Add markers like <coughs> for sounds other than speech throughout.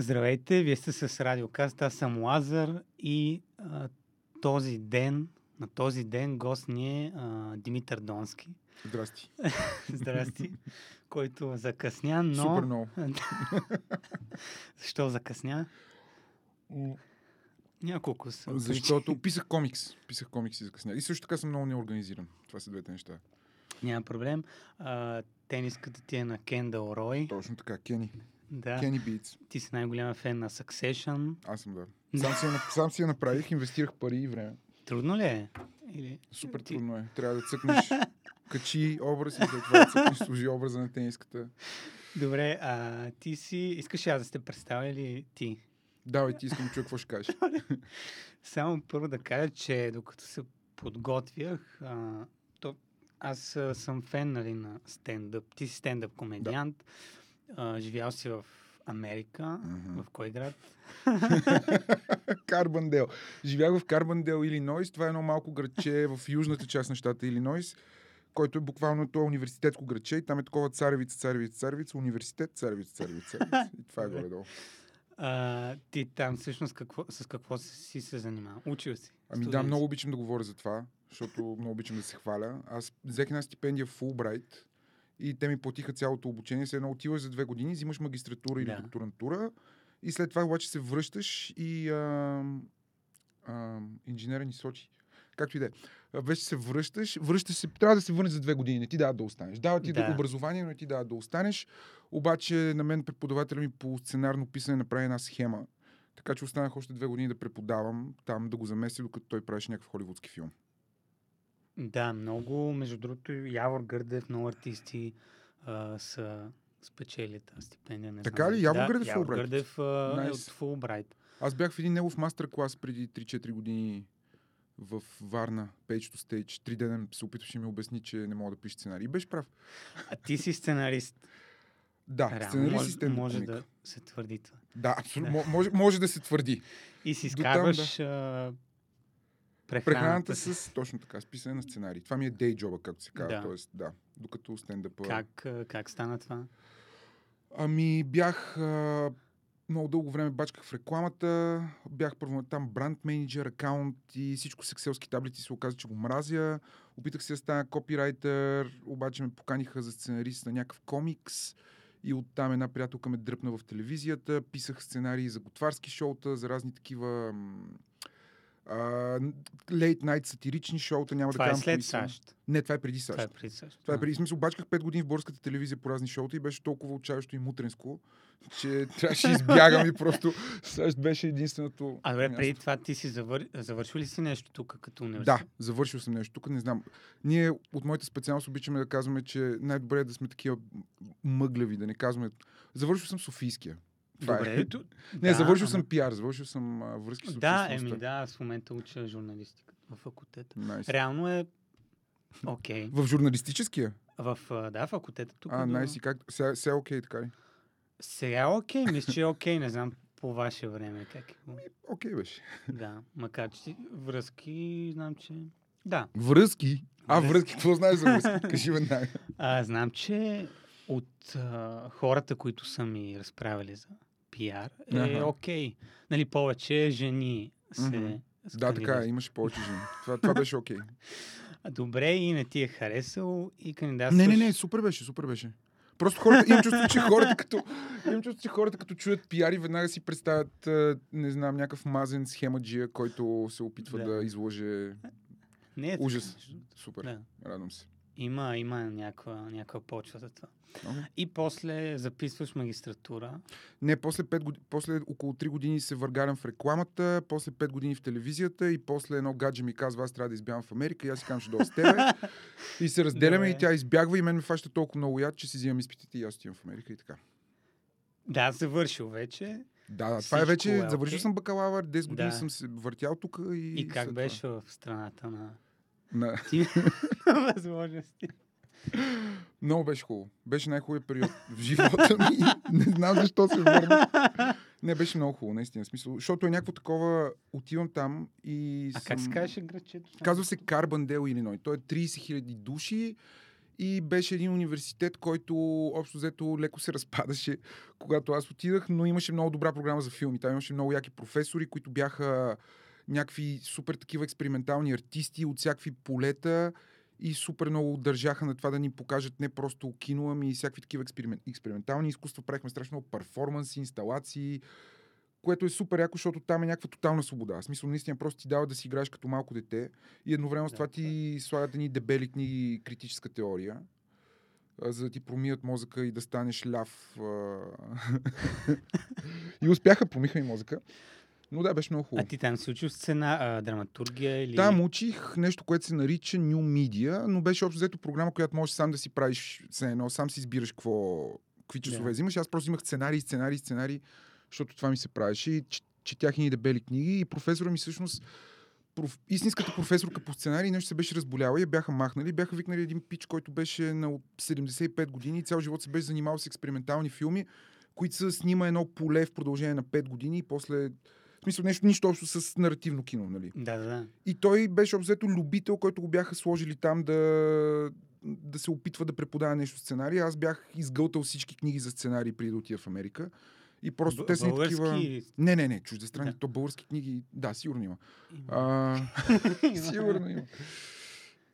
Здравейте, вие сте с Радиокаст, аз съм Лазар и а, този ден, на този ден гост ни е а, Димитър Донски. Здрасти. <laughs> Здрасти, който закъсня, но... Супер много. <laughs> Защо закъсня? Няколко са. Защото писах комикс. Писах комикс и закъснях. И също така съм много неорганизиран. Това са двете неща. Няма проблем. А, тениската ти е на Кендал Рой. Точно така, Кени. Да. Кени Битс. Ти си най-голяма фен на Succession. Аз съм, да. Сам си, я, сам си я направих, инвестирах пари и време. Трудно ли е? Или... Супер ти- трудно е. Трябва да цъкнеш, <laughs> качи образ и след това да цъкнеш, служи образа на тениската. Добре, а ти си... Искаш аз да сте представя или ти? Давай, ти искам да чуя какво ще кажеш. <laughs> Само първо да кажа, че докато се подготвях, а, то аз съм фен нали, на стендъп. Ти си стендъп комедиант. А, живял си в Америка. Мгм. В кой град? <laughs> Карбандел. Живях в Карбандел, Илинойс. Това е едно малко градче в южната част на щата Илинойс, който е буквално това университетско градче и там е такова царевица, царевица, царевица, университет, царевица, царевица, царевица. И това е горе-долу. А, ти там всъщност какво, с какво си се занимава? Учил си? Ами да, много обичам да говоря за това, защото много обичам да се хваля. Аз взех една стипендия в Фулбрайт и те ми платиха цялото обучение. След едно отиваш за две години, взимаш магистратура или Да. докторантура и след това обаче се връщаш и а, а, инженера ни сочи. Както и да е. Вече се връщаш, връщаш се, трябва да се върнеш за две години, не ти дават да останеш. Дават ти Да. да. образование, но не ти дават да останеш. Обаче на мен преподавателя ми по сценарно писане направи една схема. Така че останах още две години да преподавам там, да го замеся, докато той правеше някакъв холивудски филм. Да, много, между другото, Явор Гърдев, много артисти а, са спечели тази стипендия. Не Така знам ли? Явор да, Гърдев е Явор Fulbright? Гърдев а, е Найс. от Фулбрайт. Аз бях в един негов мастер-клас преди 3-4 години в Варна, Page to Stage. Три дена се опитваше да ми обясни, че не мога да пиша сценарий. И беше прав. А ти си сценарист. Да, Реално, сценарист може, може да се твърди това. Да, абсолютно. мо- Може, може да се твърди. И си изкарваш а, прехраната Прехраната си. с точно така, с писане на сценарий. Това ми е дей джоба, както се казва. Да. Тоест, да, докато стендъпа. Как, как стана това? Ами бях а, много дълго време бачках в рекламата, бях първо там бранд менеджер, акаунт и всичко с екселски таблици се оказа, че го мразя. Опитах се да стана копирайтер, обаче ме поканиха за сценарист на някакъв комикс и оттам една приятелка ме дръпна в телевизията. Писах сценарии за готварски шоута, за разни такива лейт найт сатирични шоута, няма това да е казвам след кои са. САЩ. Не, това е преди САЩ. Това е преди САЩ. Това е преди. Смисъл, бачках 5 години в българската телевизия по разни шоута и беше толкова отчаящо и мутренско, че <laughs> трябваше да избягам и просто САЩ беше единственото. А място. преди това ти си завър... завършил ли си нещо тук като Да, университет? завършил съм нещо. Тук не знам. Ние от моята специалност обичаме да казваме, че най-добре е да сме такива мъгляви, да не казваме. Завършил съм Софийския. Това Добре, е. Не, да, завършил ама- съм пиар, завършил съм а, връзки с Да, еми да, аз в момента уча журналистика в факултета. Nice. Реално е окей. <laughs> В журналистическия? В, да, факултета тук. А, до- найс. и Как... Сега, сега окей, така ли? Сега е окей, мисля, че е окей, не знам по ваше време как е. било. Окей беше. <laughs> Да, макар че връзки, знам, че... Да, Връзки? А, Връзки. връзки, какво знаеш за връзки? <laughs> Кажи веднага. а, знам, че от а, хората, които са ми разправили за пиар, е Аха. окей. Нали, повече жени се... С Да, така е, имаше повече жени. Това, това беше окей. <laughs> А, Добре, и не ти е харесал и кандидат. Не, не, не, супер беше, супер беше. Просто хората, имам чувство, че хората като, имам чувство, че хората като чуят пиари, веднага си представят, не знам, някакъв мазен схемаджия, който се опитва Да. да, излъже. Не е така, Ужас. другото. Супер, Да. радвам се. Има, има някаква, някаква почва за това. Okay. И после записваш магистратура. Не, после, 5 години, после около 3 години се въргарям в рекламата, после 5 години в телевизията и после едно гадже ми казва, аз трябва да избягам в Америка и аз си казвам, ще дойда с тебе. <laughs> и се разделяме Добре. и тя избягва и мен ме фаща толкова много яд, че си взимам изпитите и аз отивам в Америка и така. Да, завършил вече. Да, да, това е вече. е завършил окей. съм бакалавър, 10 години Да. съм се въртял тук и. И как беше в страната на Това. На... ти <laughs> възможности? Много беше хубаво. Беше най-хубавият период в живота ми. <laughs> Не знам защо се върна. Не, беше много хубаво, наистина. Смисъл, защото е някакво такова. Отивам там и. А съм... как се казваше градчето? Казва се Карбандел, Илиной. Той е 30 000 души и беше един университет, който общо взето леко се разпадаше, когато аз отидах, но имаше много добра програма за филми. Там имаше много яки професори, които бяха някакви супер такива експериментални артисти от всякакви полета и супер много държаха на това да ни покажат не просто кино, ами и всякакви такива експеримент, експериментални изкуства. Правихме страшно много перформанси, инсталации, което е супер яко, защото там е някаква тотална свобода. В смисъл, наистина просто ти дава да си играеш като малко дете и едновременно с това ти слагат едни дебели книги критическа теория, за да ти промият мозъка и да станеш ляв. <laughs> и успяха, промиха ми мозъка. Но да, беше много А хубаво. ти там си учил сцена, а, драматургия или... Там учих нещо, което се нарича New Media, но беше общо взето програма, която можеш сам да си правиш все едно, сам си избираш какво, какви часове Да. взимаш. Аз просто имах сценарий, сценарий, сценарий, защото това ми се правеше и четях и дебели книги и професора ми всъщност проф... истинската професорка по сценарий нещо се беше разболяла и я бяха махнали. Бяха викнали един пич, който беше на от 75 години и цял живот се беше занимавал с експериментални филми, които са снима едно поле в продължение на 5 години и после в смисъл нещо, нищо общо с наративно кино, нали? Да, да. И той беше обзето любител, който го бяха сложили там да, да се опитва да преподава нещо сценарий. Аз бях изгълтал всички книги за сценарий преди да отида в Америка. И просто Б- те са ни такива... Не, не, не, чуждестранни. Да. То български книги, да, сигурно има. Има. А, <laughs> <laughs> сигурно има.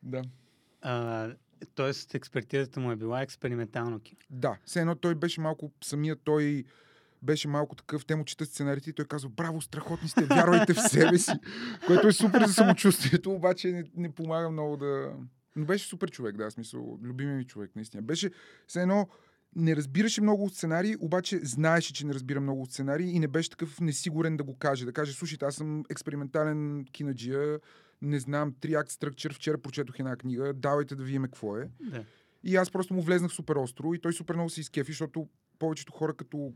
Да. А, тоест, експертизата му е била експериментално кино. Да, все едно той беше малко, самия той беше малко такъв, те му четат сценариите и той казва, браво, страхотни сте, вярвайте в себе си, <laughs> което е супер за самочувствието, обаче не, не помага много да... Но беше супер човек, да, смисъл, любимия ми човек, наистина. Беше, все едно, не разбираше много от сценарии, обаче знаеше, че не разбира много от сценарии и не беше такъв несигурен да го каже. Да каже, слушайте, аз съм експериментален кинаджия, не знам, три акт стръкчер, вчера прочетох една книга, давайте да видим какво е. Да. И аз просто му влезнах супер остро и той супер много се изкефи, защото повечето хора, като,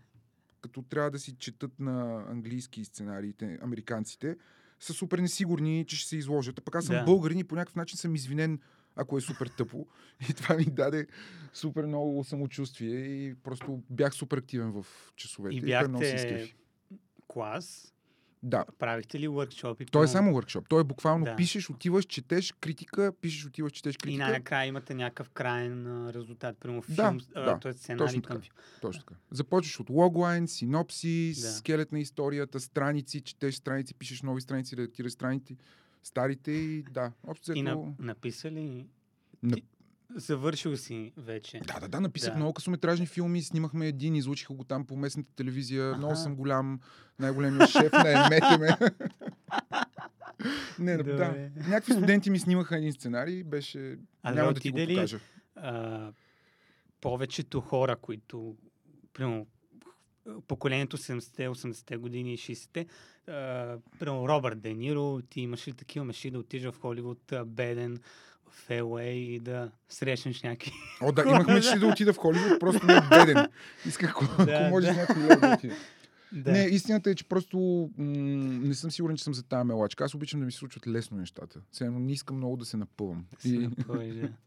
като трябва да си четат на английски сценариите, американците, са супер несигурни, че ще се изложат. А пък аз съм Да. българин и по някакъв начин съм извинен, ако е супер тъпо. <laughs> И това ми даде супер много самочувствие и просто бях супер активен в часовете. И се бяхте изкефи. клас, Да. правихте ли workshop? Той е само workshop. Той е буквално Да. пишеш, отиваш, четеш критика, пишеш, отиваш, четеш И критика. най-накрая имате някакъв крайен резултат, Да, филм, а, да, т.е. сценарий точно към така. филм. Точно така. Започваш от логлайн, синопсис, Да. скелет на историята, страници, четеш страници, пишеш нови страници, редактираш страници, старите и да. Общо И на, написа ли? На- завършил си вече. Да, да, да, написах Да. много късометражни филми, снимахме един, излучиха го там по местната телевизия. Много Аха. съм голям, най-големият шеф на емете ме. <laughs> Не, да, да. Добре. Някакви студенти ми снимаха един сценарий, беше... А Няма да ти го покажа. а, повечето хора, които, примерно, поколението 70-те, 80-те години и 60-те, а, примерно Робърт Де Ниро, ти имаш ли такива мечти да отидеш в Холивуд беден, в и да срещнеш някакви... О, да, имах мечти да отида в Холивуд, просто не беден. Исках, ако Да, може да. някой да отида. <laughs> да. Не, истината е, че просто м- не съм сигурен, че съм за тази мелачка. Аз обичам да ми се случват лесно нещата. Едно не искам много да се напъвам. Се И... да. <laughs>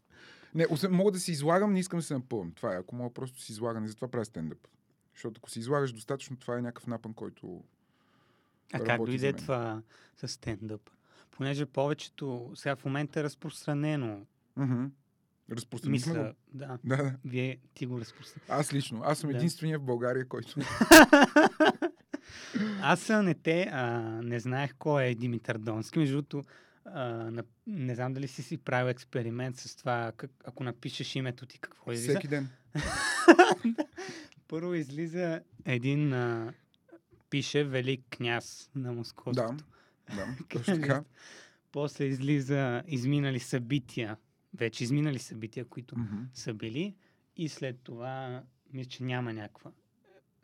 Не, освен, мога да се излагам, не искам да се напъвам. Това е, ако мога просто да се излагам. И затова правя стендъп. Защото ако се излагаш достатъчно, това е някакъв напън, който... А как дойде това с стендъп? Понеже повечето, сега в момента е разпространено, Мгм. Разпространихме мисля, го. да, Да, да. вие ти го разпространихте. Аз лично. Аз съм Да. единствения в България, който... <laughs> Аз не те, а, не знаех кой е Димитър Донски. Между другото, а, не знам дали си си правил експеримент с това, как, ако напишеш името ти, какво излиза. Всеки ден. <laughs> Първо излиза един, а, пише Велик княз на. Московското. Да, <laughs> точно така. После излиза изминали събития, вече изминали събития, които Мгм. са били. И след това, мисля, че няма някаква.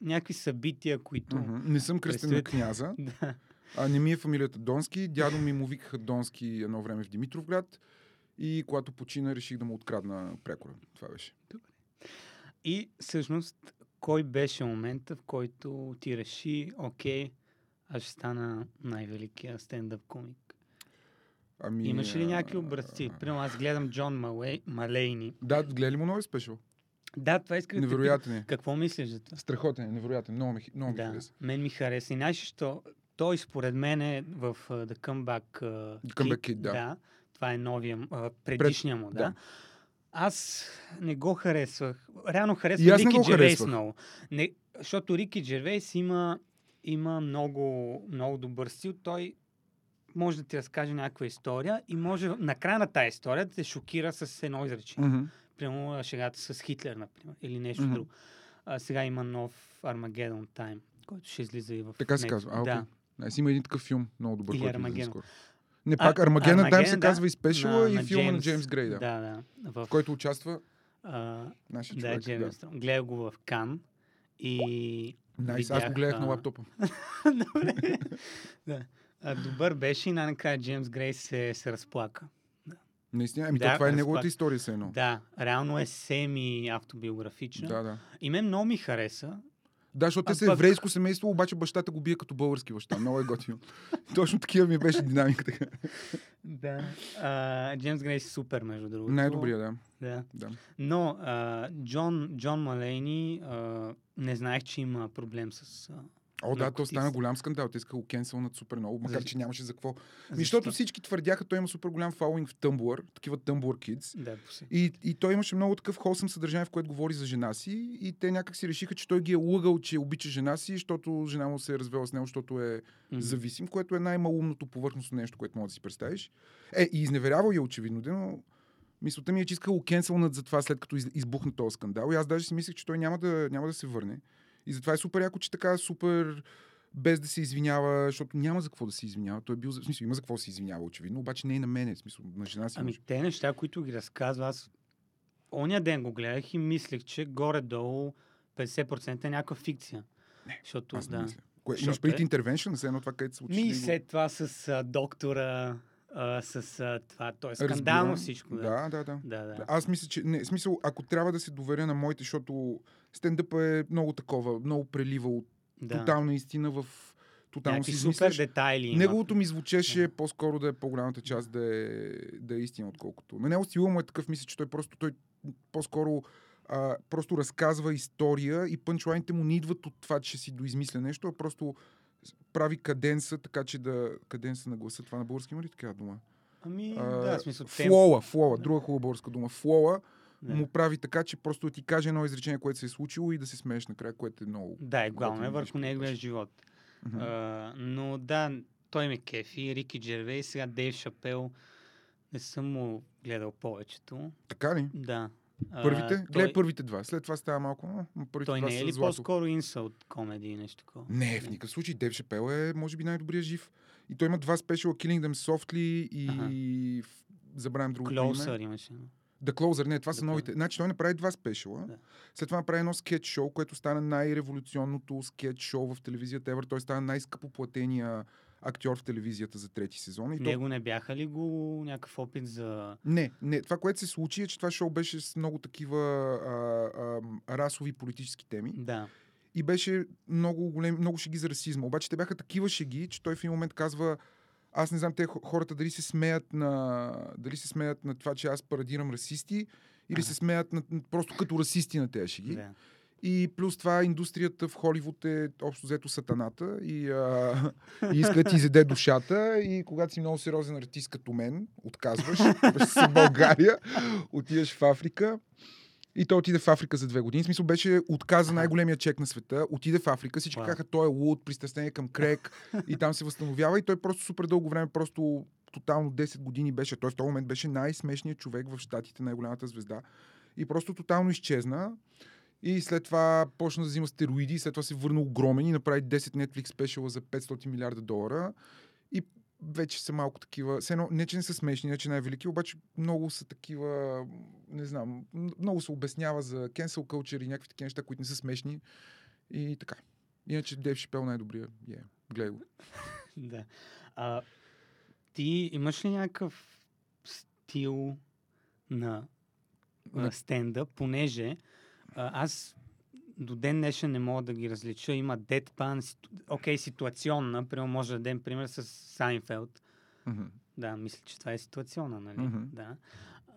Някакви събития, които... Мгм. Не съм кръстен на Представете- княза. <laughs> Да. А не ми е фамилията Донски. Дядо ми му викаха Донски едно време в Димитровград. И когато почина, реших да му открадна прекора. Това беше. И всъщност, кой беше момента, в който ти реши, окей, аз ще стана най-великия стендъп комик? Ами, Имаш ли някакви образци? Примерно аз гледам Джон Малей, Малейни. Да, гледа ли му нови спешъл? Да, това исках да. Невероятен е. Какво мислиш за това? Страхотен е, невероятен. Много, ми, много ми да, хареса. мен ми хареса. И знаеш, що той според мен е в uh, The Comeback, uh, The Comeback Kid, да. да. Това е новия, uh, предишния му, да. да. Аз не го харесвах. Реално харесвах не Рики Джервейс много. Не, защото Рики Джервейс има, има много, много добър стил. Той може да ти разкаже някаква история и може на края на тази история да те шокира с едно изречение. Примерно а, шегата с Хитлер, например, или нещо Мгм. друго. А, сега има нов Armageddon Time, който ще излиза и в Така се казва. А. Да. Аз има един такъв филм, много добър, Или който Армагедон. Не, пак Армагедон Тайм се Армагедон, да. казва и спешала и филма на Джеймс Грей, да. Да, да. В, В който участва а, нашия да, човек. Джеймс Стронг. Гледах го в Кан и... Найс, аз го гледах на а, лаптопа. <laughs> Добре. да. А, добър беше и най-накрая Джеймс Грей се, се разплака. Наистина, ами Да, то това е неговата история се едно. Да, реално е семи автобиографична. Да, да. И мен много ми хареса. Да, защото те са еврейско семейство, обаче бащата го бие като български баща. Много е готино. <laughs> Точно такива ми беше динамиката. Да. А, Джеймс Грей е супер, между другото. Най-добрия, да. Да. да. Но а, Джон, Джон Малейни а, не знаех, че има проблем с... А, О, да, то стана голям скандал. Те искаха го кенселнат супер много, макар Защо? че нямаше за какво. Защото всички твърдяха, той има супер голям фолуинг в Tumblr, такива Tumblr Kids. Да. И, и той имаше много такъв холсъм съдържание, в което говори за жена си. И те някак си решиха, че той ги е лъгал, че обича жена си, защото жена му се е развела с него, защото е Мгм. зависим, което е най-малумното повърхностно нещо, което може да си представиш. Е, и изневерявал я очевидно, но мисълта ми е, че иска го кенселнат за това, след като из- избухна този скандал. И аз даже си мислех, че той няма да, няма да се върне. И затова е супер яко, че така супер без да се извинява, защото няма за какво да се извинява. Той е бил, в смисъл, има за какво да се извинява, очевидно, обаче не и на мене, в смисъл, на жена си. Ами може. те неща, които ги разказва, аз оня ден го гледах и мислех, че горе-долу 50% е някаква фикция. Не, защото, Аз не да. мисля. Кое, имаш преди е- интервеншън, все едно това, където се учи. Ми след това с а, доктора, а, с а, това, то е скандално Разбирам. всичко. Да, Да, да, да. да. да. Аз мисля, че не, в смисъл, ако трябва да се доверя на моите, защото стендъпа е много такова, много прелива от да. тотална истина в тотално Някакви си супер измисляш. детайли. има. Неговото ми звучеше по-скоро да е по-голямата част да е, да е истина, отколкото. На него стила му е такъв, мисля, че той просто той по-скоро а, просто разказва история и пънчлайните му не идват от това, че си доизмисля нещо, а просто прави каденса, така че да... Каденса на гласа, това на български има ли такава дума? Ами, А, да, в смисъл. флоа, флоа, друга хубава българска дума. Флоа Да. му прави така, че просто да ти каже едно изречение, което се е случило и да се смееш накрая, което е много. Да, и главно е върху неговия живот. Мгм. А, но да, той ме кефи. Рики Джервей, сега Дейв Шапел. Не съм му гледал повечето. Така ли? Да. А, Първите? той, Гледай първите два. След това става малко. а, Първите той не е ли злато. по-скоро инсълт комеди и нещо такова? Не, в никакъв случай. Дев Шапел е, може би, най-добрият жив. И той има два спешала Killing Them Softly и... в- Забравям другото Closer име. имаше. The Closer, не, това The са новите. Значи той направи два спешала. Да. След това направи едно скетч шоу, което стана най-революционното скетч шоу в телевизията Ever. Той стана най-скъпо платения актьор в телевизията за трети сезон. И то Него не бяха ли го някакъв опит за... Не, не. Това, което се случи е, че това шоу беше с много такива а, а, расови политически теми Да. и беше много голем, много шеги за расизма. Обаче те бяха такива шеги, че той в един момент казва аз не знам те хо- хората дали се смеят на, дали се смеят на това, че аз парадирам расисти или Ага. се смеят на, просто като расисти на тези шеги. да. И плюс това индустрията в Холивуд е общо взето сатаната. И, а, и иска да ти изеде душата. И когато си много сериозен артист като мен, отказваш, беше си в България, отиваш в Африка. И той отиде в Африка за две години. В смисъл беше отказа най-големия чек на света, отиде в Африка, всички Вау. казаха той е луд, пристрастение към крек. И там се възстановява. И той просто супер дълго време, просто тотално 10 години беше, той в този момент беше най-смешният човек в Штатите, най-голямата звезда. И просто тотално изчезна. И след това почна да взима стероиди, след това се върна огромен и направи 10 Netflix спешала за 500 милиарда долара. И вече са малко такива. Все едно, не, че не са смешни, не, че най-велики, обаче много са такива, не знам, много се обяснява за cancel culture и някакви такива неща, които не са смешни. И така. Иначе Дейв Шипел най-добрия. Yeah. Гледай го. <laughs> да. А, ти имаш ли някакъв стил на На- а, стендъп, понеже аз до ден днешен не мога да ги различа. Има дедпан, ситу... окей, ситуационна, примерно може да дадем пример с Сайнфелд. Мгм. Да, мисля, че това е ситуационна, нали? Мгм. Да.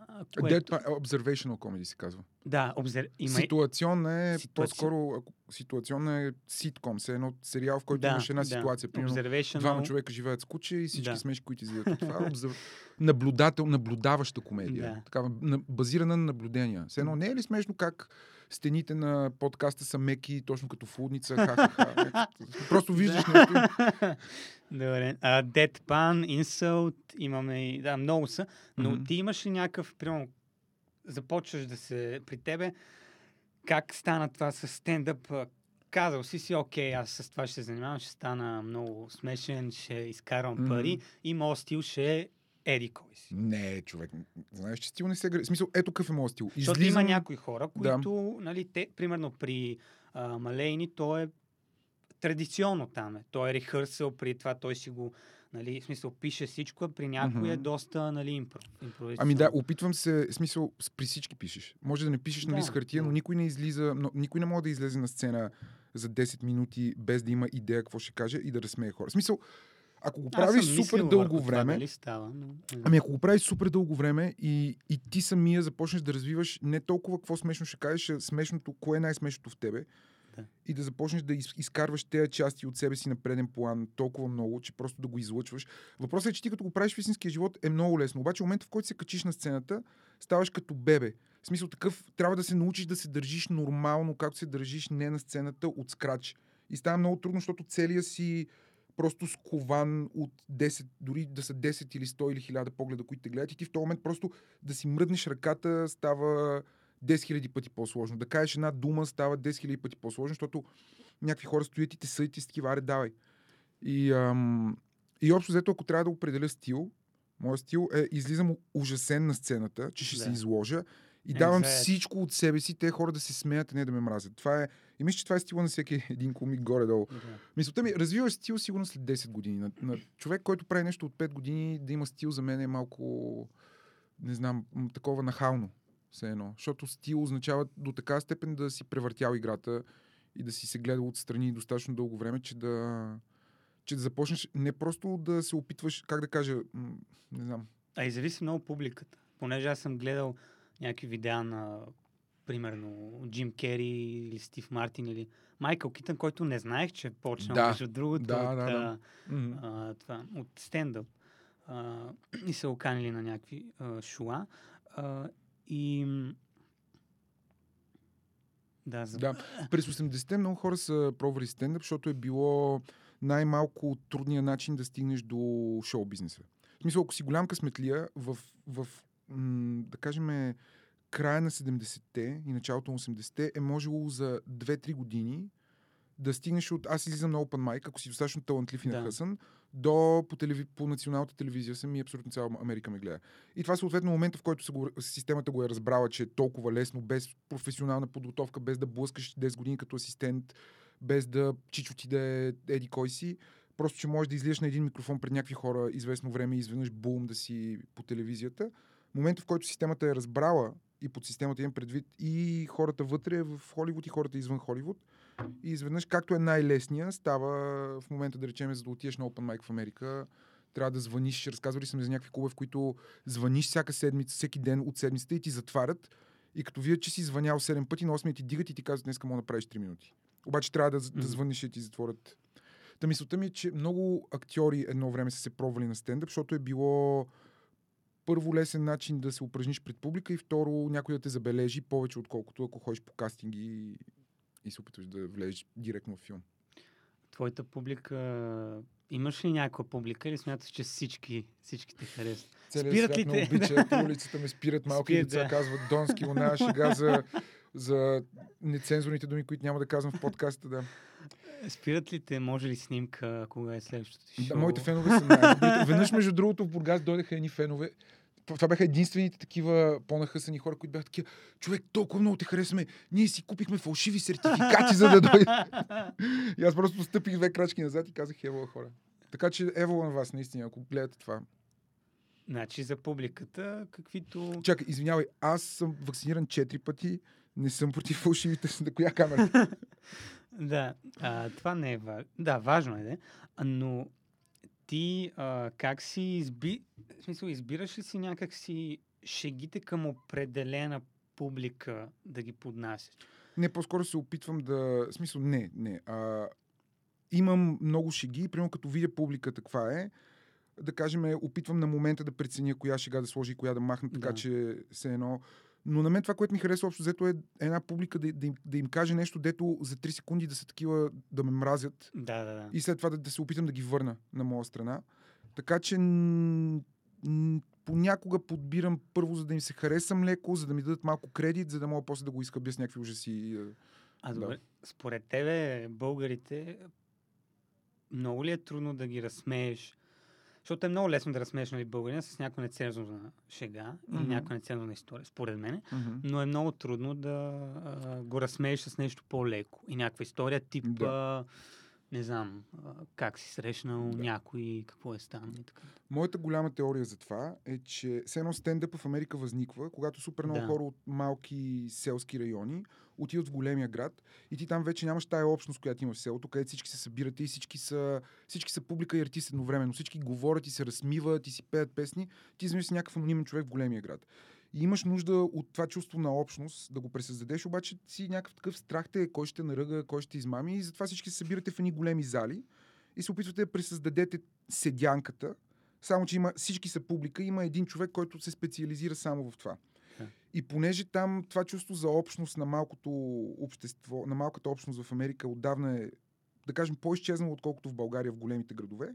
а, Което... което... Observational comedy се казва. Да, обзер... има... Ситуационна е, Ситуаци- по-скоро, ситуационна е ситком, се едно сериал, в който да, имаш една да. ситуация. Примерно, Observational... двама човека живеят с куче и всички Да. смешки, които излизат от това. <laughs> Обзър... Наблюдател, наблюдаваща комедия. Да. Такава, на, базирана на наблюдения. Все едно не е ли смешно как стените на подкаста са меки, точно като в лудница? <laughs> ха-ха-ха. Просто виждаш нещо. <laughs> Добре. Deadpan, Insult, имаме и... Да, много са. Но Мгм. ти имаш ли някакъв, примерно, започваш да се... При тебе, как стана това с стендъп? Казал си си, окей, аз с това ще се занимавам, ще стана много смешен, ще изкарвам Мгм. пари и моят стил ще е еди кой си. Не, човек. Знаеш, че стил не се гради. Смисъл, ето какъв е моят стил. Защото Излизам- има някои хора, Да. които, нали, те, примерно при а, Малейни, то е традиционно там е. Той е рехърсъл, при това той си го, нали, в смисъл, пише всичко, а при някой е доста, нали, импро, импровизационно. Ами да, опитвам се, в смисъл, с- при всички пишеш. Може да не пишеш на Да, лист хартия, но да. никой не излиза, но, никой не може да излезе на сцена за 10 минути без да има идея какво ще каже и да разсмее хора. В смисъл, ако го правиш супер дълго това, време, Дали става, но... Ами ако го правиш супер дълго време и, и ти самия започнеш да развиваш не толкова какво смешно ще кажеш, а смешното, кое е най-смешното в тебе Да. и да започнеш да из, изкарваш тези части от себе си на преден план толкова много, че просто да го излъчваш. Въпросът е, че ти като го правиш в истинския живот е много лесно. Обаче в момента, в който се качиш на сцената, ставаш като бебе. В смисъл такъв, трябва да се научиш да се държиш нормално, както се държиш не на сцената от скрач. И става много трудно, защото целият си просто скован от 10, дори да са 10 или 100 или 1000 погледа, които те гледат и ти в този момент просто да си мръднеш ръката става 10 000 пъти по-сложно. Да кажеш една дума става 10 000 пъти по-сложно, защото някакви хора стоят и те съдят и с такива, аре, давай. И, ам, и общо взето, ако трябва да определя стил, моят стил е излизам ужасен на сцената, че ще Да. се изложа и давам Anxiety. всичко от себе си, те хора да се смеят, а не да ме мразят. Това е, и мисля, че това е стила на всеки <laughs> един комик горе-долу. Да. Мисълта ми, развиваш стил сигурно след 10 години. На, на човек, който прави нещо от 5 години, да има стил за мен е малко, не знам, такова нахално. Все едно. Защото стил означава до така степен да си превъртял играта и да си се гледал отстрани достатъчно дълго време, че да, че да започнеш не просто да се опитваш, как да кажа, не знам. А и зависи много публиката. Понеже аз съм гледал някакви видеа на, примерно, Джим Кери или Стив Мартин или Майкъл Китън, който не знаех, че е почнал, Да. между другото, Да, от, да, да. а, това, от стендъп. А, и се оканили на някакви а, шуа. А, и... Да, за... Да. През 80-те много хора са пробвали стендъп, защото е било най-малко трудния начин да стигнеш до шоу бизнеса. В смисъл, ако си голям късметлия, в, в м, да кажем, края на 70-те и началото на 80-те е можело за 2-3 години да стигнеш от аз излизам на Open Mic, ако си достатъчно талантлив и Да. нахъсан, до по, телеви... по националната телевизия съм и абсолютно цяла Америка ме гледа. И това съответно момента, в който го... системата го е разбрала, че е толкова лесно, без професионална подготовка, без да блъскаш 10 години като асистент, без да чичо ти да е еди кой си, просто, че можеш да излизаш на един микрофон пред някакви хора известно време и изведнъж бум да си по телевизията. Момента, в който системата е разбрала и под системата имам предвид и хората вътре в Холивуд и хората извън Холивуд, и изведнъж, както е най-лесния, става в момента, да речем, за да отидеш на Open Mic в Америка, трябва да звъниш. Разказвали съм за някакви клубове, в които звъниш всяка седмица, всеки ден от седмицата и ти затварят. И като видят, че си звънял 7 пъти, на 8 ти дигат и ти казват, днес мога да направиш 3 минути. Обаче трябва да, да звъниш и ти затворят. Та мисълта ми е, че много актьори едно време са се пробвали на стендъп, защото е било първо лесен начин да се упражниш пред публика и второ някой да те забележи повече, отколкото ако ходиш по кастинги и, и се опитваш да влезеш директно в филм. Твоята публика... Имаш ли някаква публика или смяташ, че всички, всички те харесват? Целият Спират ли те? обича, по улицата ме спират малки деца, да. казват Донски, она шега за, за нецензурните думи, които няма да казвам в подкаста. Да. Спират ли те, може ли снимка, кога е следващото ти да шоу? моите фенове са най <laughs> Веднъж, между другото, в Бургас дойдеха едни фенове. Това бяха единствените такива по-нахъсани хора, които бяха такива. Човек, толкова много те харесваме. Ние си купихме фалшиви сертификати, за да дойде. <laughs> И аз просто стъпих две крачки назад и казах, ево хора. Така че ево на вас, наистина, ако гледате това. Значи за публиката, каквито... Чакай, извинявай, аз съм вакциниран четири пъти, не съм против фалшивите <laughs> на коя камера. Да, а, това не е важно. Да, важно е, де. А, но ти а, как си изби... В смисъл, избираш ли си някак си шегите към определена публика да ги поднасяш? Не, по-скоро се опитвам да... В смисъл, не, не. А, имам много шеги, примерно като видя публиката каква е, да кажем, опитвам на момента да преценя коя шега да сложи и коя да махна, така Да. че се едно... Но на мен това, което ми харесва общо взето е една публика да, да, им, да им каже нещо, дето за 3 секунди да са такива, да ме мразят Да, да, да. и след това да, да се опитам да ги върна на моя страна. Така че н- н- понякога подбирам първо, за да им се харесам леко, за да ми дадат малко кредит, за да мога после да го изхъбя с някакви ужаси. А Да. добре, според тебе, българите, много ли е трудно да ги разсмееш? Защото е много лесно да разсмееш нали, българина с някаква нецензурна шега или Мгм. някаква нецензурна история, според мен. Но е много трудно да а, го разсмееш с нещо по-леко. И някаква история тип, Да. а, не знам, а, как си срещнал Да. някой, какво е станало и така. Моята голяма теория за това е, че все едно стендъп в Америка възниква, когато супер много Да. хора от малки селски райони отиват в големия град и ти там вече нямаш тая общност, която има в селото, където всички се събират и всички са, всички са публика и артист едновременно. Всички говорят и се размиват и си пеят песни. Ти си някакъв анонимен човек в големия град. И имаш нужда от това чувство на общност, да го пресъздадеш, обаче си някакъв такъв страх те, кой ще наръга, кой ще измами и затова всички се събирате в едни големи зали и се опитвате да пресъздадете седянката, само, че има, всички са публика, има един човек, който се специализира само в това. Да. И понеже там това чувство за общност на малкото общество, на малката общност в Америка отдавна е, да кажем, по-изчезнало, отколкото в България в големите градове,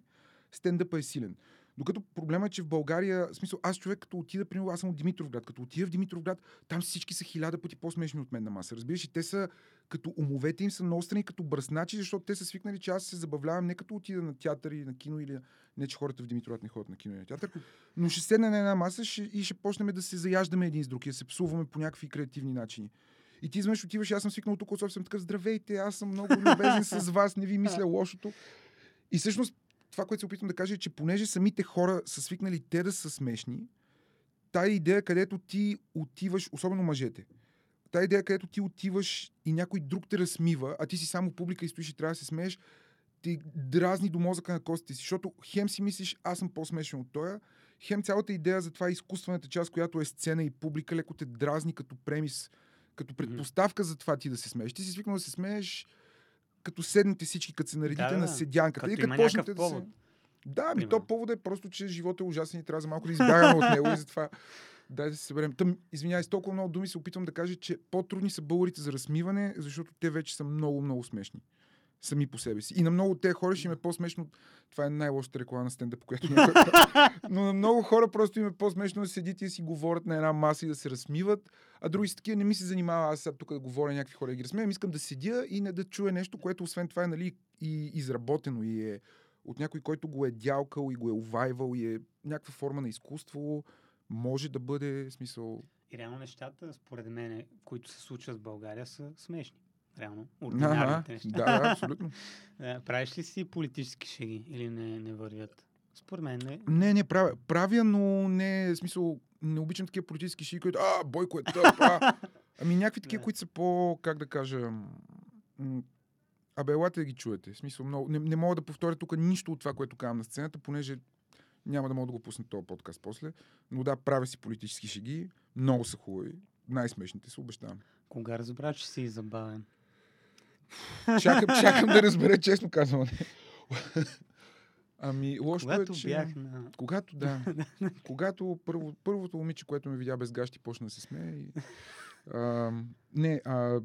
стендъпа е силен. Докато проблема е, че в България, в смисъл, аз човек като отида, примерно, аз съм от Димитровград, като отида в Димитровград, там всички са хиляда пъти по-смешни от мен на маса. Разбираш, и те са, като умовете им са наострени като бръсначи, защото те са свикнали, че аз се забавлявам не като отида на театър и на кино или не, че хората в Димитровград не ходят на кино и на театър, но ще седне на една маса ще, и ще почнем да се заяждаме един с друг и да се псуваме по някакви креативни начини. И ти изведнъж отиваш, аз съм свикнал тук от съм такъв, здравейте, аз съм много любезен с <laughs> вас, не ви мисля лошото. И всъщност това, което се опитвам да кажа е, че понеже самите хора са свикнали те да са смешни, тая идея, където ти отиваш, особено мъжете, тая идея, където ти отиваш и някой друг те размива, а ти си само публика и стоиш и трябва да се смееш, ти дразни до мозъка на костите си, защото хем си мислиш, аз съм по-смешен от тоя, хем цялата идея за това е изкуствената част, която е сцена и публика, леко те дразни като премис, като предпоставка за това ти да се смееш. Ти си свикнал да се смееш, като седнете всичката, като се наредите Да, на седянката Като и като почнете да се... Да, ми то повод е просто, че живота е ужасен и трябва за малко да избягаме от него и затова дай да се съберем. Тъм, извинявай, с толкова много думи се опитвам да кажа, че по-трудни са българите за размиване, защото те вече са много, много смешни. Сами по себе си. И на много от тези хора ще им е по-смешно. Това е най-лошата реклама на стендъп, която някой... <laughs> Но на много хора просто им е по-смешно да седите и си говорят на една маса и да се размиват, а други са такива, не ми се занимава аз сега тук да говоря някакви хора да ги разсмеям, искам да седя и не да чуя нещо, което освен това е нали, и изработено и е от някой, който го е дялкал и го е увайвал и е някаква форма на изкуство, може да бъде смисъл. И реално нещата, според мен, които се случват в България, са смешни. Реално. Ага, Ординарните неща. да, да, абсолютно. <laughs> Да, Правиш ли си политически шеги или не, не вървят? Според мен не. Не, не, правя. Правя, но не, в смисъл, не обичам такива политически шии, които, а, Бойко е тъп, а. <laughs> Ами някакви такива, Да. които са по, как да кажа, абе, елате да ги чуете. В смисъл, много, не, не мога да повторя тук нищо от това, което казвам на сцената, понеже няма да мога да го пусна този подкаст после. Но да, правя си политически шеги, много са хубави, най-смешните се обещавам. Кога разбра, че си забавен? Чакам, чакам да разбера, честно казвам. Ами, Когато е, че... бях на... Когато, <laughs> да. когато първо, първото момиче, което ме видя без гащи, почна да се смее. И, а, не, а,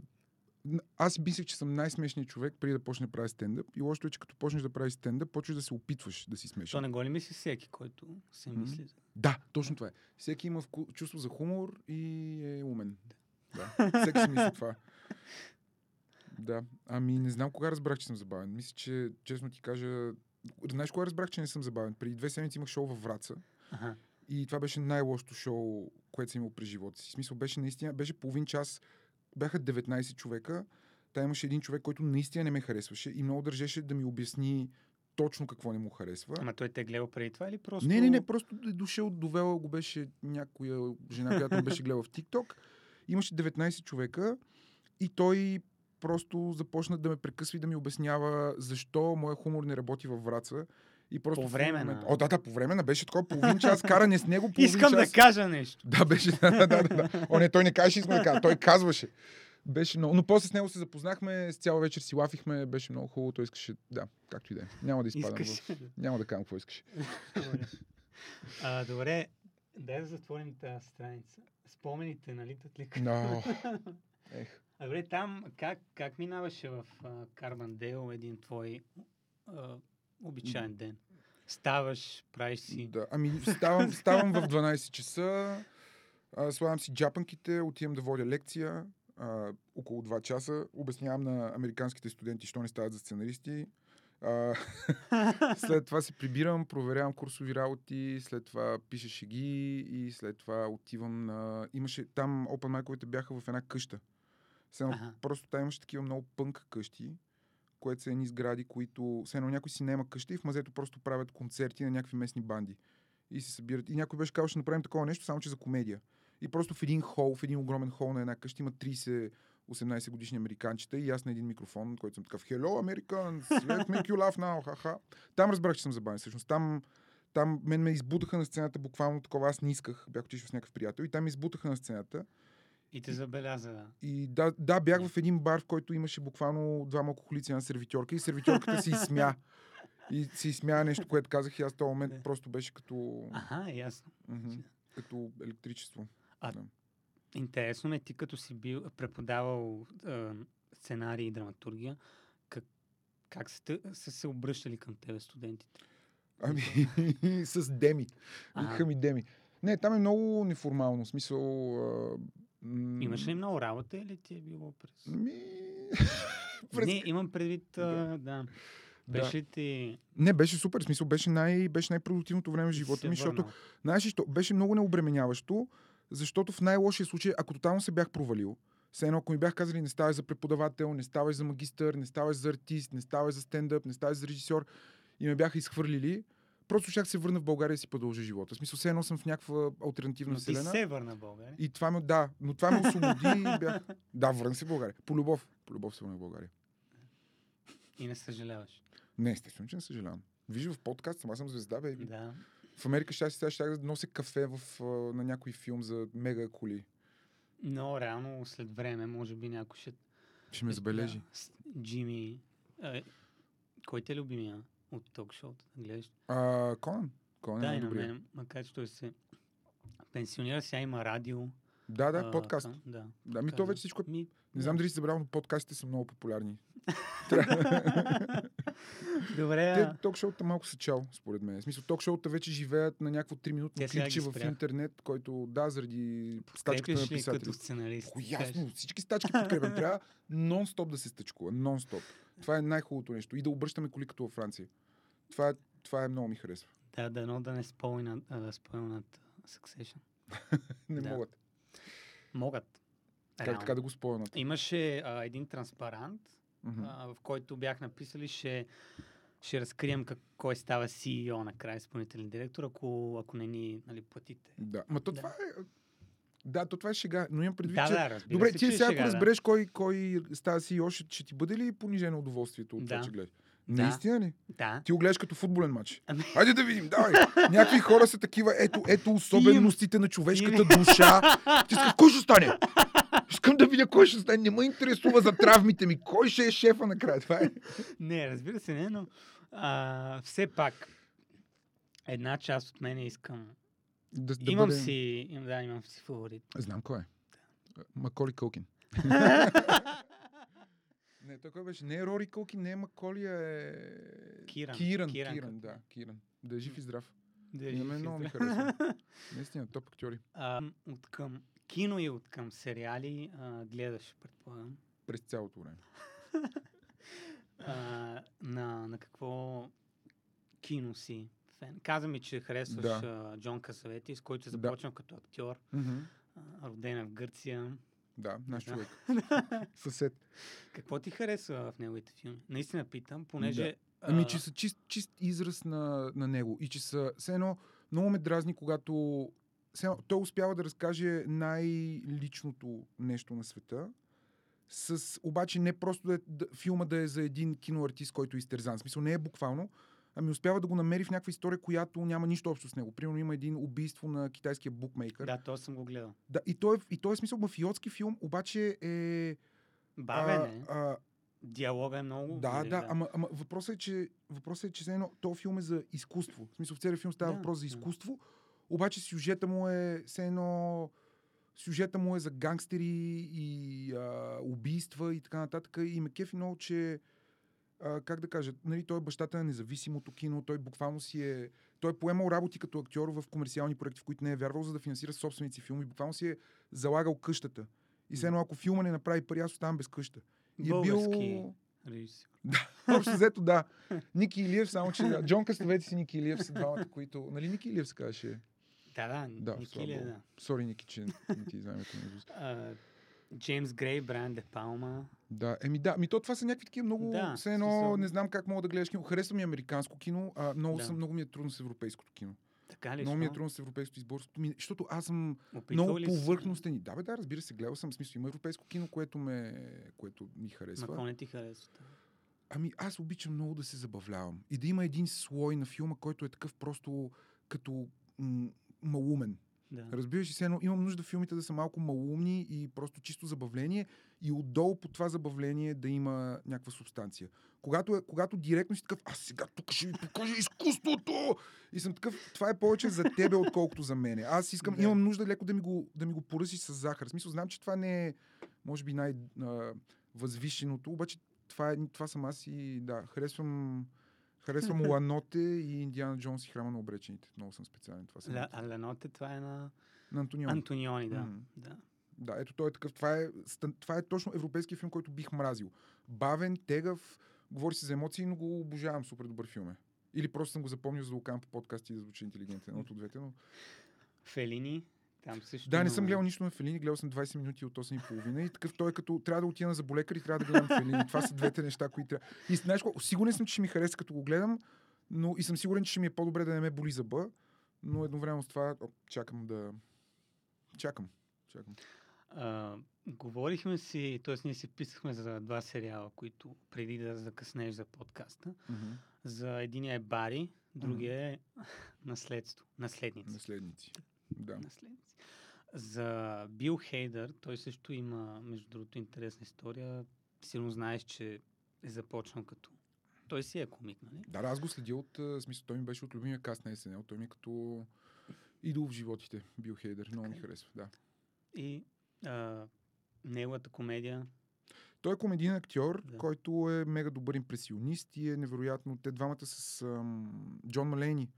аз мислех, че съм най-смешният човек преди да почне да правя стендъп. И лошото е, че като почнеш да правиш стендъп, почваш да се опитваш да си То смешен. не го ли мисли всеки, който се мисли? за- Да, точно това е. Всеки има вку... чувство за хумор и е умен. Да. Всеки си мисли това. Да. Ами не знам кога разбрах, че съм забавен. Мисля, че честно ти кажа... Знаеш кога разбрах, че не съм забавен? Преди две седмици имах шоу във Враца. Ага. И това беше най-лошото шоу, което съм имал през живота си. В смисъл беше наистина, беше половин час, бяха 19 човека. Та имаше един човек, който наистина не ме харесваше и много държеше да ми обясни точно какво не му харесва. Ама той те е гледал преди това или просто... Не, не, не, просто е дошъл, довела го беше някоя жена, която беше гледала в TikTok. Имаше 19 човека и той просто започна да ме прекъсва и да ми обяснява защо моя хумор не работи във Враца И просто По време момент- на- О, да, да, по време на беше такова половин час каране с него. <laughs> Половин Искам час... да кажа нещо. Да, беше. Да, да, да, да. О, не, той не казваше, искам да кажа. Той казваше. Беше много. Но после с него се запознахме, с цяла вечер си лафихме, беше много хубаво. Той искаше. Да, както и да е. Няма да изпадам. Искаш. В... Няма да казвам какво. Добре. а, добре, дай да затворим тази страница. Спомените, нали, татлика? Но. <laughs> Ех. А добре, там как, как минаваше в uh, Карбандейл един твой а, обичайен ден? Ставаш, правиш си... Да. Ами, ставам, ставам в 12 часа, а, слагам си джапанките, отивам да водя лекция, а, около 2 часа, обяснявам на американските студенти, що не стават за сценаристи. А, <laughs> след това се прибирам, проверявам курсови работи, след това пиша шеги и след това отивам на... Имаше там open майковете бяха в една къща. Все едно, Аха. просто там имаше такива много пънк къщи, което са едни сгради, които... Все едно някой си наема къща и в мазето просто правят концерти на някакви местни банди. И се събират. И някой беше казал, ще направим такова нещо, само че за комедия. И просто в един хол, в един огромен хол на една къща има 30 18 годишни американчета и аз на един микрофон, който съм такъв Hello, Americans, let's make you laugh now, ха-ха. Там разбрах, че съм забавен. Всъщност там, там мен ме избутаха на сцената буквално такова. Аз не исках, бях отишъл с някакъв приятел и там ме избутаха на сцената. И те забеляза. И да, да, бях в един бар, в който имаше буквално двама алкохолици една сервитьорка и сервитьорката се изсмя. И се изсмя нещо, което казах и аз в този момент Да. просто беше като, Аха, ясно. мгм, като електричество. А- Да. Интересно ме, ти като си бил преподавал а, сценарий и драматургия, как, как сте, са се обръщали към тебе студентите? Ами, <laughs> с Деми. Ага. Викаха ми Деми. Не, там е много неформално. В смисъл... М, Имаш ли много работа или ти е било през... Ми... <laughs> през... Не, имам предвид, а, да. Беше ли ти... Не, беше супер. В смисъл, беше, най- беше най-продуктивното време в живота ми, защото? Знаеш що? беше много необременяващо, защото в най-лошия случай, ако тотално се бях провалил, все едно, ако ми бях казали, не ставаш за преподавател, не ставаш за магистър, не ставаш за артист, не ставаш за стендъп, не ставаш за режисьор и ме бяха изхвърлили, просто щях се върна в България и си продължа живота. В смисъл, все едно съм в някаква альтернативна Но ти вселена. се върна в България. И това ме, да, но това ме освободи и бях... Да, върна се в България. По любов. По любов се върна в България. И не съжаляваш. Не, естествено, че не съжалявам. Виж в подкаст, съм, аз съм звезда, бейби. Да. В Америка ще сега ще да нося кафе в, на някой филм за мега коли. Но реално след време, може би някой ще... Ще ме забележи. Джими... Кой те е любимия от ток-шоуто? Да гледаш? А, Конан. Конан да, е на мен, макар че той се пенсионира, сега има радио. Да, да, а, подкаст. към- да. Да, ми то вече всичко. Ми, Не знам дали си забрал, но подкастите са много популярни. <laughs> Добре, Те ток-шоута малко са чал, според мен. В смисъл, ток-шоута вече живеят на някакво 3-минутно Те сега клипче в интернет, който, да, заради стачката на подкрепяш ли писатели. като сценарист? О, ясно, всички стачки подкрепям. Трябва нон-стоп да се стъчкува. Нон-стоп. Това е най-хубавото нещо. И да обръщаме коли като във Франция. Това, това е много ми харесва. Да, да не а, да спойнат а, Succession. <laughs> Не Да. могат. Могат. Как Реално. така да го спойнат? Имаше а, един транспарант, а, в който бях написали, ще, ще разкрием как, кой става CEO накрая, изпълнителен директор, ако, ако не ни нали, платите. Да. Ма то Да. това е... Да, то това е шега. Но имам предвид, Да, че... да, Добре, се, ти че сега, шега, ако да. разбереш кой, кой става CEO, ще, ще ти бъде ли понижено удоволствието от това, Да. че гледаш? Да. Наистина ли? Да. Ти го гледаш като футболен матч. Ами- Хайде да видим, давай. Някакви хора са такива, ето, ето особеностите на човешката душа. Ти искаш, кой ще стане? Искам да видя кой ще стане. Не ме интересува за травмите ми. Кой ще е шефа накрая? Това е. Не, разбира се, не, но а, все пак една част от мен искам. Да, да имам бъде- си, им, да, имам си фаворит. Знам кой е. Маколи Кълкин. <laughs> Не, той кой беше? Не е Рори Кълкин, не е Маколи, а е... Киран. Киран, Киран Киран, да, Киран. Да е жив и здрав. Да, И на мен много ми харесва. <laughs> Наистина, топ актьори. А, от към кино и от към сериали а, гледаш, предполагам. През цялото време. <laughs> А, на, на какво кино си фен? Каза ми, че харесваш Да. Джон Касавети, с който Да. започна като актьор, а, родена в Гърция. Да, наш Да. човек. <laughs> Съсед. Какво ти харесва в неговите филми? Наистина питам, понеже... Да. Ами, че са чист, чист израз на, на него. И че са, все едно, много ме дразни, когато все едно, той успява да разкаже най-личното нещо на света, с, обаче не просто да, е- да, филма да е за един киноартист, който е изтерзан. В смисъл не е буквално, ами успява да го намери в някаква история, която няма нищо общо с него. Примерно има един убийство на китайския букмейкър. Да, то съм го гледал. Да, и той, е, и той е смисъл мафиотски филм, обаче е... Бавен е. Диалога е много. да, да, ама, ама въпросът е, че, въпросът е, че едно, този филм е за изкуство. В смисъл, в целия филм става Да, въпрос за да. изкуство, обаче сюжета му е все едно... Сюжета му е за гангстери и а, убийства и така нататък. И ме кефи много, че а, как да кажа, нали, той е бащата на независимото кино, той буквално си е... Той е поемал работи като актьор в комерциални проекти, в които не е вярвал, за да финансира собствените си филми. Буквално си е залагал къщата. И все едно, ако филма не направи пари, аз оставам без къща. И е бил... Режисьор. Общо взето, да. Ники Илиев, само че да. Джон Каставец и Ники Илиев са двамата, които... Нали Ники Илиев се казваше? Да, да, Да, Ники богу. да. Сори, Ники, че не ти знаем на Джеймс Грей, Брайан Де Палма. Да, еми да, ми то това са някакви такива много, Да, все едно, смисъл- не знам как мога да гледаш кино. Харесва ми американско кино, а много, Да. съм, много ми е трудно с европейското кино. Така ли? много ми е трудно с европейското изборство, защото аз съм Опитвал много повърхностен. Да, бе, да, разбира се, гледал съм, в смисъл, има европейско кино, което, ме, което ми Ма харесва. какво не ти харесва? Ами аз обичам много да се забавлявам. И да има един слой на филма, който е такъв просто като м- малумен. Да. Разбираш ли, се едно, имам нужда филмите да са малко малумни и просто чисто забавление и отдолу по това забавление да има някаква субстанция. Когато, е, когато директно си такъв, аз сега тук ще ви покажа изкуството! И съм такъв, това е повече за тебе, отколкото за мене. Аз искам, Да. имам нужда леко да ми го, да ми го поръсиш с захар. В смисъл, знам, че това не е, може би, най-възвишеното, обаче това, е, това съм аз и да, харесвам Харесвам <laughs> Ланоте и Индиана Джонс и храма на обречените. Много съм специален. Това съм. Ла- А Леноте, това е на На Антонион. Антониони, да. М. да. Да, ето той е такъв. Това е, това е точно европейски филм, който бих мразил. Бавен, тегъв, говори се за емоции, но го обожавам. Супер добър филм е. Или просто съм го запомнил, за да го по подкасти и да звучи интелигентен. Едното от двете, но... Фелини, там също. Да, не съм гледал нищо на Фелини, гледал съм 20 минути от 8 и половина и такъв той е като трябва да отида на заболекар и трябва да гледам Фелини. Това са двете неща, които трябва. И знаеш сигурен съм, че ще ми хареса като го гледам, но и съм сигурен, че ще ми е по-добре да не ме боли зъба, но едновременно с това о, чакам да... Чакам. Чакам. А, говорихме си, т.е. ние си писахме за два сериала, които преди да закъснеш за подкаста. За единия е Бари, другия е <laughs> Наследство. Наследници. Наследници. Да. Наследници. За Бил Хейдър, той също има, между другото, интересна история. Сигурно знаеш, че е започнал като... Той си е комик, нали? Да, аз го следя от смисъл. Той ми беше от любимия каст на СНЛ. Той ми е като идол в животите. Бил Хейдър. Много ми Така ли? харесва. Да. И а, неговата комедия Той е комедиен актьор, Да. който е мега добър импресионист и е невероятно. Те двамата с ам, Джон Малейни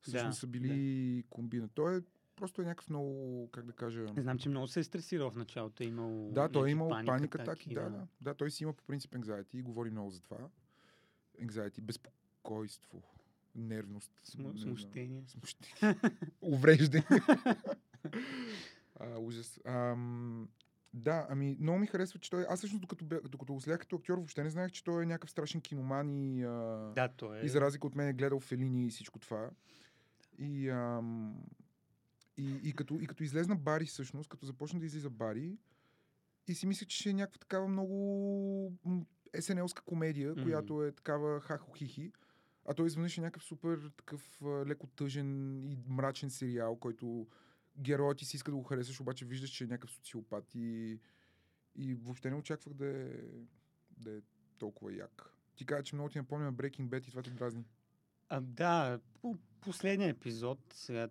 всъщност Да, са били комбина. Той е просто е някакъв много, как да кажа... Не знам, че много се е стресирал в началото. Е имал Да, той е имал паника атаки, атаки, да, да. Да, той си има по принцип anxiety и говори много за това. Anxiety, безпокойство, нервност. Знам. смущение. Смущение. <laughs> Увреждане. <laughs> а, ужас. Ам, да, ами много ми харесва, че той... Аз всъщност докато, докато го следях като актьор, въобще не знаех, че той е някакъв страшен киноман и... А... Да, той е. И за разлика от мен е гледал Фелини и всичко това. И, ам, и, и, като, и като излезна Бари всъщност, като започна да излиза Бари, и си мислех, че е някаква такава много СНЛска комедия, Мгм. която е такава хахо-хихи. А той изведнъж е някакъв супер такъв леко тъжен и мрачен сериал, който героят ти си иска да го харесаш, обаче виждаш, че е някакъв социопат и, и въобще не очаквах да е, да е толкова як. Ти каза, че много ти напомня на Breaking Bad и това те дразни. А, да, по последния епизод, сега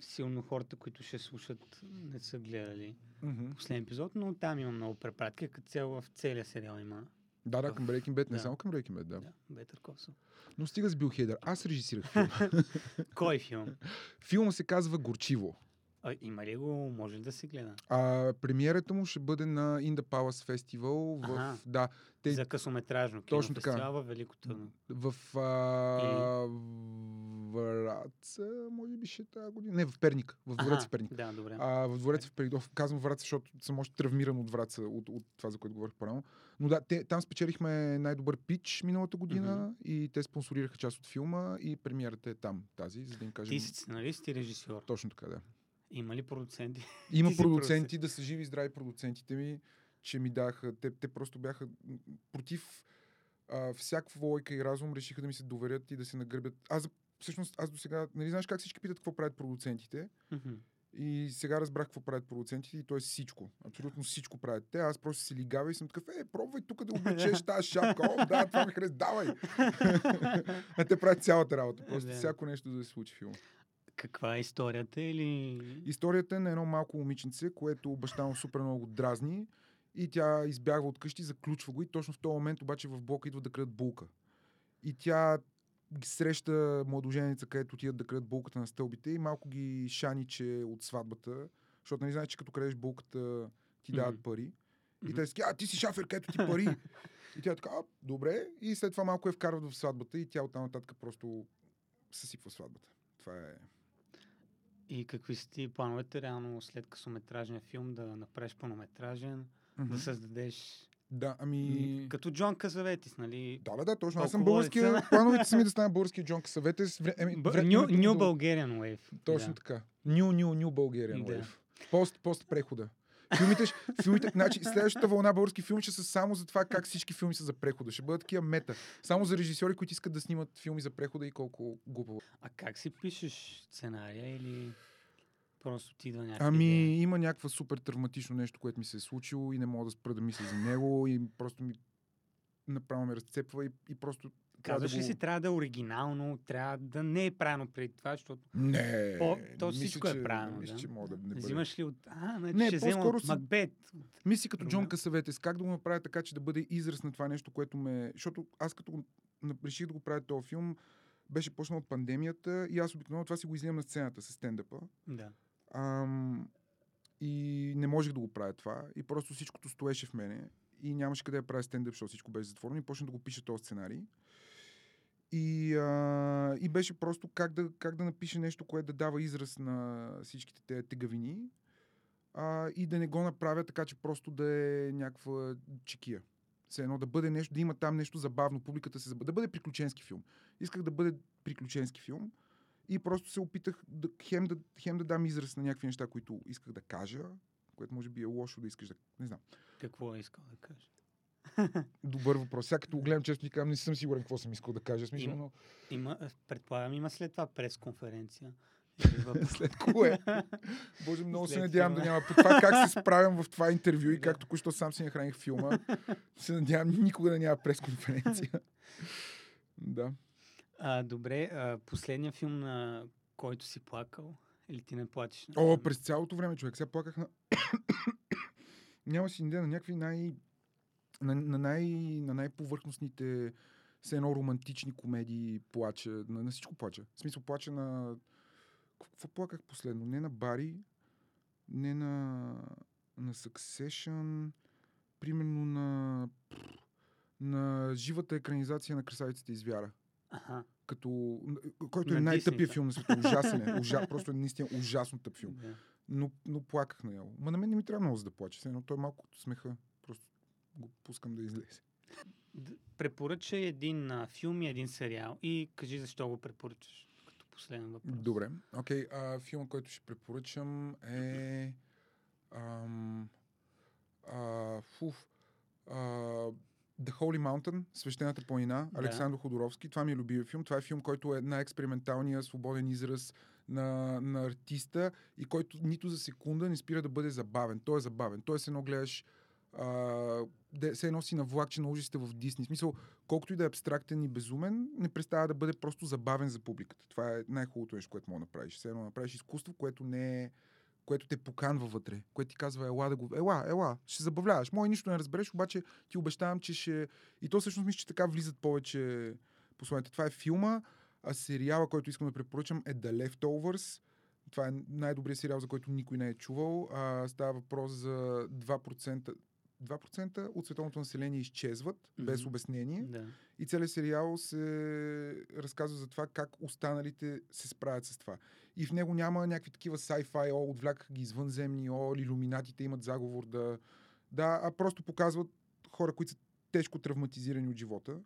силно хората, които ще слушат, не са гледали Mm-hmm. последния епизод, но там има много препратки. Като цяло в целия сериал има. Да, да, към Breaking Bad, не Да. само към Breaking Bad, да. Да, Косо. Но стига с Бил Хейдър. Аз режисирах филм. <laughs> Кой филм? Филма се казва Горчиво. А, има ли го? Може да се гледа? А, премиерата му ще бъде на In the Palace Festival в... Аха. Да, те, За късометражно Точно така. във Велико Търново. в а, Враца, може би ще е тази година. Не, в Перник. В Двореца Аха, в Перник. Да, добре. А, в Двореца в Перник. Казвам Враца, защото съм още травмиран от Враца, от, от това, за което говорих по-рано. Но да, те, там спечелихме най-добър пич миналата година и те спонсорираха част от филма и премиерата е там, тази, за да им кажем... Ти си сценарист и режисьор. Точно така, да. Има ли продуценти? <laughs> Има Ти си продуценти, да са живи и здрави продуцентите ми, че ми даха. Те, те просто бяха против а, всякаква лойка и разум решиха да ми се доверят и да се нагърбят. Аз, всъщност, аз до сега, нали знаеш как всички питат какво правят продуцентите? И сега разбрах какво правят продуцентите и то е всичко. Абсолютно всичко правят те. Аз просто се лигава и съм такъв, е, пробвай тук да облечеш <laughs> тази шапка. О, да, това ми харесва, давай. <laughs> а те правят цялата работа. Просто всяко нещо да се случи филма. Каква е историята или... Историята е на едно малко момиченце, което баща му супер много го дразни и тя избягва от къщи, заключва го и точно в този момент обаче в блока идва да крадат булка. И тя среща младоженица, където отидат да крадат булката на стълбите и малко ги шани, че от сватбата, защото нали знаеш, че като крадеш булката ти дават Мгм. пари. И Мгм. те си, а ти си шафер, където ти пари. <laughs> и тя така, а, добре. И след това малко я вкарват в сватбата и тя оттам нататък просто съсипва сватбата. Това е... И какви са ти плановете реално след късометражния филм да направиш пълнометражен, Мгм. да създадеш... Да, ами... Като Джон Казаветис, нали? Да, да, да, точно. Аз съм българския. <laughs> Плановете са ми да <laughs> стана български Джон Касаветес. Вре... Еми, вре... New, New Bulgarian Wave. Точно да. така. Ню, ню, ню Bulgarian Да. Wave. Пост, пост прехода. Филмите, филмите, значи следващата вълна български филми ще са само за това как всички филми са за прехода. Ще бъдат такива мета. Само за режисьори, които искат да снимат филми за прехода и колко глупаво. А как си пишеш сценария или просто ти идва някаква Ами, идея? има някаква супер травматично нещо, което ми се е случило и не мога да спра да мисля за него и просто ми направо ме разцепва и, и просто Казваш да ли го... си, трябва да е оригинално, трябва да не е правено преди това, защото Не, По- то мисля, всичко е че- правилно, Мисля, да. че мога да не бъде. взимаш ли от... А, значи Не, ще взема от си- Макбет. Мисли като Джон. Касаветес, как да го направя така, че да бъде израз на това нещо, което ме... Защото аз като реших да го правя този филм, беше почнала пандемията и аз обикновено това си го излизам на сцената с стендъпа. Да. Ам, и не можех да го правя това. И просто всичкото стоеше в мене. И нямаше къде да правя стендъп, защото всичко беше затворено. И почнах да го пиша този сценарий. И, а, и беше просто как да, как да напише нещо, което да дава израз на всичките тези тегавини. А, и да не го направя така, че просто да е някаква чекия. Все едно да бъде нещо, да има там нещо забавно, публиката се забавя. Да бъде приключенски филм. Исках да бъде приключенски филм. И просто се опитах да, хем, да, хем да дам израз на някакви неща, които исках да кажа, което може би е лошо да искаш да... Не знам. Какво искал да кажа? <laughs> Добър въпрос. Сега като го гледам често ти казвам, не съм сигурен какво съм искал да кажа. Смисъл, но Има, предполагам, има след това пресконференция. <laughs> След кое? <laughs> Боже, много се След надявам да филма. няма. По това как се справям в това интервю и Да. как току-що сам си нахраних филма, се надявам никога да няма пресконференция. да. А, добре, а, последния филм, на който си плакал, или ти не плачеш? О, през цялото време, човек. Сега плаках на... <coughs> Няма си идея на някакви най... На, на, най... на най-повърхностните все едно романтични комедии плача. На, на всичко плача. В смисъл плача на... Какво плаках последно? Не на Бари, не на... на Succession, примерно на... на живата екранизация на Красавиците из вяра. Аха, Като... Който е На най-тъпия филм на света. Ужасен е. Ужа... <laughs> Просто е наистина ужасно тъп филм да. но, но плаках на него. Ма на мен не ми трябва много за да плача, но той е малко като смеха. Го пускам да излезе. Препоръчай един а, филм и един сериал и кажи защо го препоръчаш като последен въпрос. Добре. Окей, а, филма, който ще препоръчам е... Ам, а, фуф, а, The Holy Mountain, Свещената планина, Да. Александър Ходоровски. Това ми е любимия филм. Това е филм, който е най-експерименталния, свободен израз на, на артиста и който нито за секунда не спира да бъде забавен. Той е забавен. Той е едно гледаш а, се едно си на влакче на ужасите в Дисни. Смисъл, колкото и да е абстрактен и безумен, не представя да бъде просто забавен за публиката. Това е най-хубавото нещо, което мога да направиш. Все едно направиш изкуство, което не е което те поканва вътре, което ти казва, ела да го... Ела, ела, ще забавляваш. Мой нищо не разбереш, обаче ти обещавам, че ще... И то всъщност мисля, че така влизат повече посланията. Това е филма, а сериала, който искам да препоръчам е The Leftovers. Това е най-добрият сериал, за който никой не е чувал. А, става въпрос за 2%, 2% от световното население изчезват, mm-hmm. без обяснение. Да. И целият сериал се разказва за това как останалите се справят с това. И в него няма някакви такива sci-fi, о, отвлякаха ги извънземни, о, иллюминатите имат заговор да... Да, а просто показват хора, които са тежко травматизирани от живота,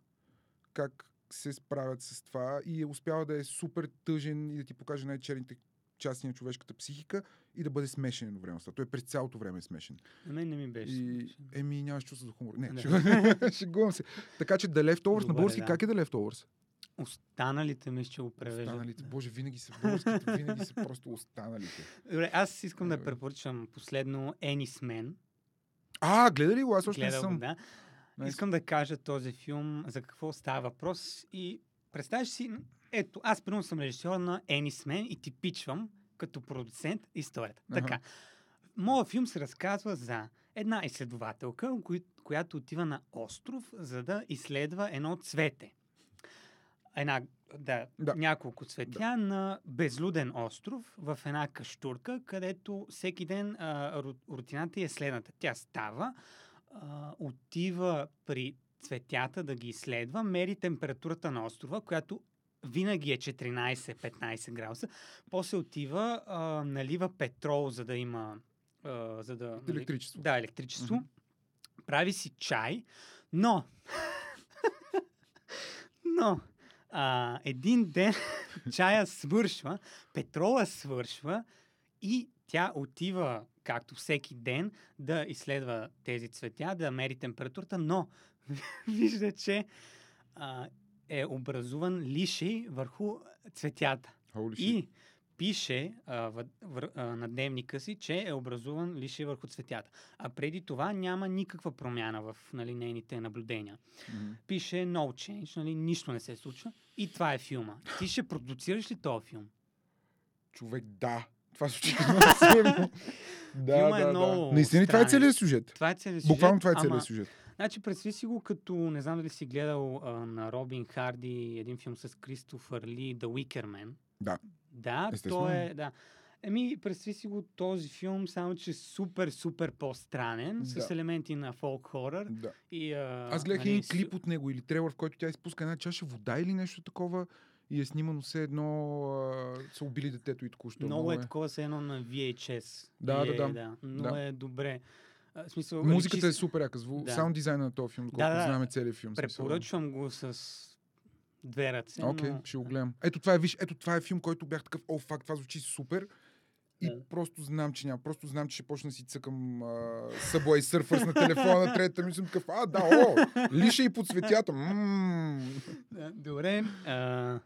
как се справят с това и е успява да е супер тъжен и да ти покаже най-черните части на човешката психика и да бъде смешен едновременно. Той през цялото време е смешен. На мен не ми беше. И, еми, нямаш чувство за хумор. Не, Да. шегувам- шегувам се. Така че The Leftovers на български, да. как е The Leftovers? Останалите мисля, че го превеждат. Останалите. Боже, винаги са българските, винаги са просто останалите. Добре, аз искам да Добре. препоръчам последно Ennis Man. А, гледа ли го? Аз още не съм. да. Искам да кажа този филм, за какво става въпрос и представяш си, ето, аз примерно съм режисьор на Енисмен и ти пичвам като продуцент историята. Аха. Така. Моят филм се разказва за една изследователка, която отива на остров, за да изследва едно цвете. Една, да, Да. няколко цветя на безлюден остров в една каштурка, където всеки ден а, ру- рутината е следната. Тя става, а, отива при цветята да ги изследва, мери температурата на острова, която винаги е 14-15 градуса. После отива, а, налива петрол, за да има... А, за да, нали, Електричество. Да, електричество. Мгм. Прави си чай, но... <laughs> но... А, един ден <laughs> чая свършва, петрола свършва и тя отива, както всеки ден, да изследва тези цветя, да мери температурата, но <laughs> вижда, че а, е образуван лишей върху цветята. Holy. И пише а, в, в, а, на дневника си, че е образуван лишей върху цветята. А преди това няма никаква промяна в нали, нейните наблюдения. Мгм. Пише no change, нали, нищо не се случва. И това е филма. Ти ще продуцираш ли този филм? Човек, да. Това звучи много силно. Да, Филма е да, много да. Наистина ли това е целият сюжет? Това е целият сюжет. Буквално това е ама- целият сюжет. Значи, представи си го като, не знам дали си гледал а, на Робин Харди един филм с Кристофър Ли, The Wicker Man. Да. Да, Естествено. то е, да. Еми, представи си го този филм, само че супер, супер по-странен, с Да. елементи на фолк хорър. Да. И, а, Аз гледах нали, един клип от него или трейлър, в който тя изпуска една чаша вода или нещо такова и е снимано все едно а, са убили детето и току-що. Много е такова се едно на VHS. Да, И да, е, да. Много Да. е добре. А, смисъл, Музиката личи е супер яка. Зву... Да. Саунд дизайна на този филм, доколкото да. знаме целият филм. смисъл. Препоръчвам го с две ръце. Окей, но... ще го гледам. Ето това е, виж, ето това е филм, който бях такъв, о, факт, това звучи супер. И Да. просто знам, че няма. Просто знам, че ще почна да си цъкам Subway Surfers на телефона на третата ми. Съм такъв, а, да, о, лиша и под светята. Да, Добре. А,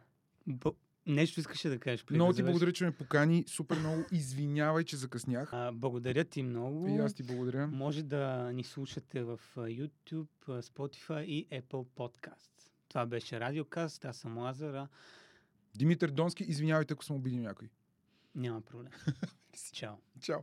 б... Нещо искаше да кажеш. преди Много ти благодаря, че ме покани. Супер много. Извинявай, че закъснях. А, благодаря ти много. И аз ти благодаря. Може да ни слушате в YouTube, Spotify и Apple Podcast. Това беше Радиокаст, аз съм Лазар, а Димитър Донски, извинявайте, ако съм обидил някой. няма проблем. <laughs> Чао. Чао.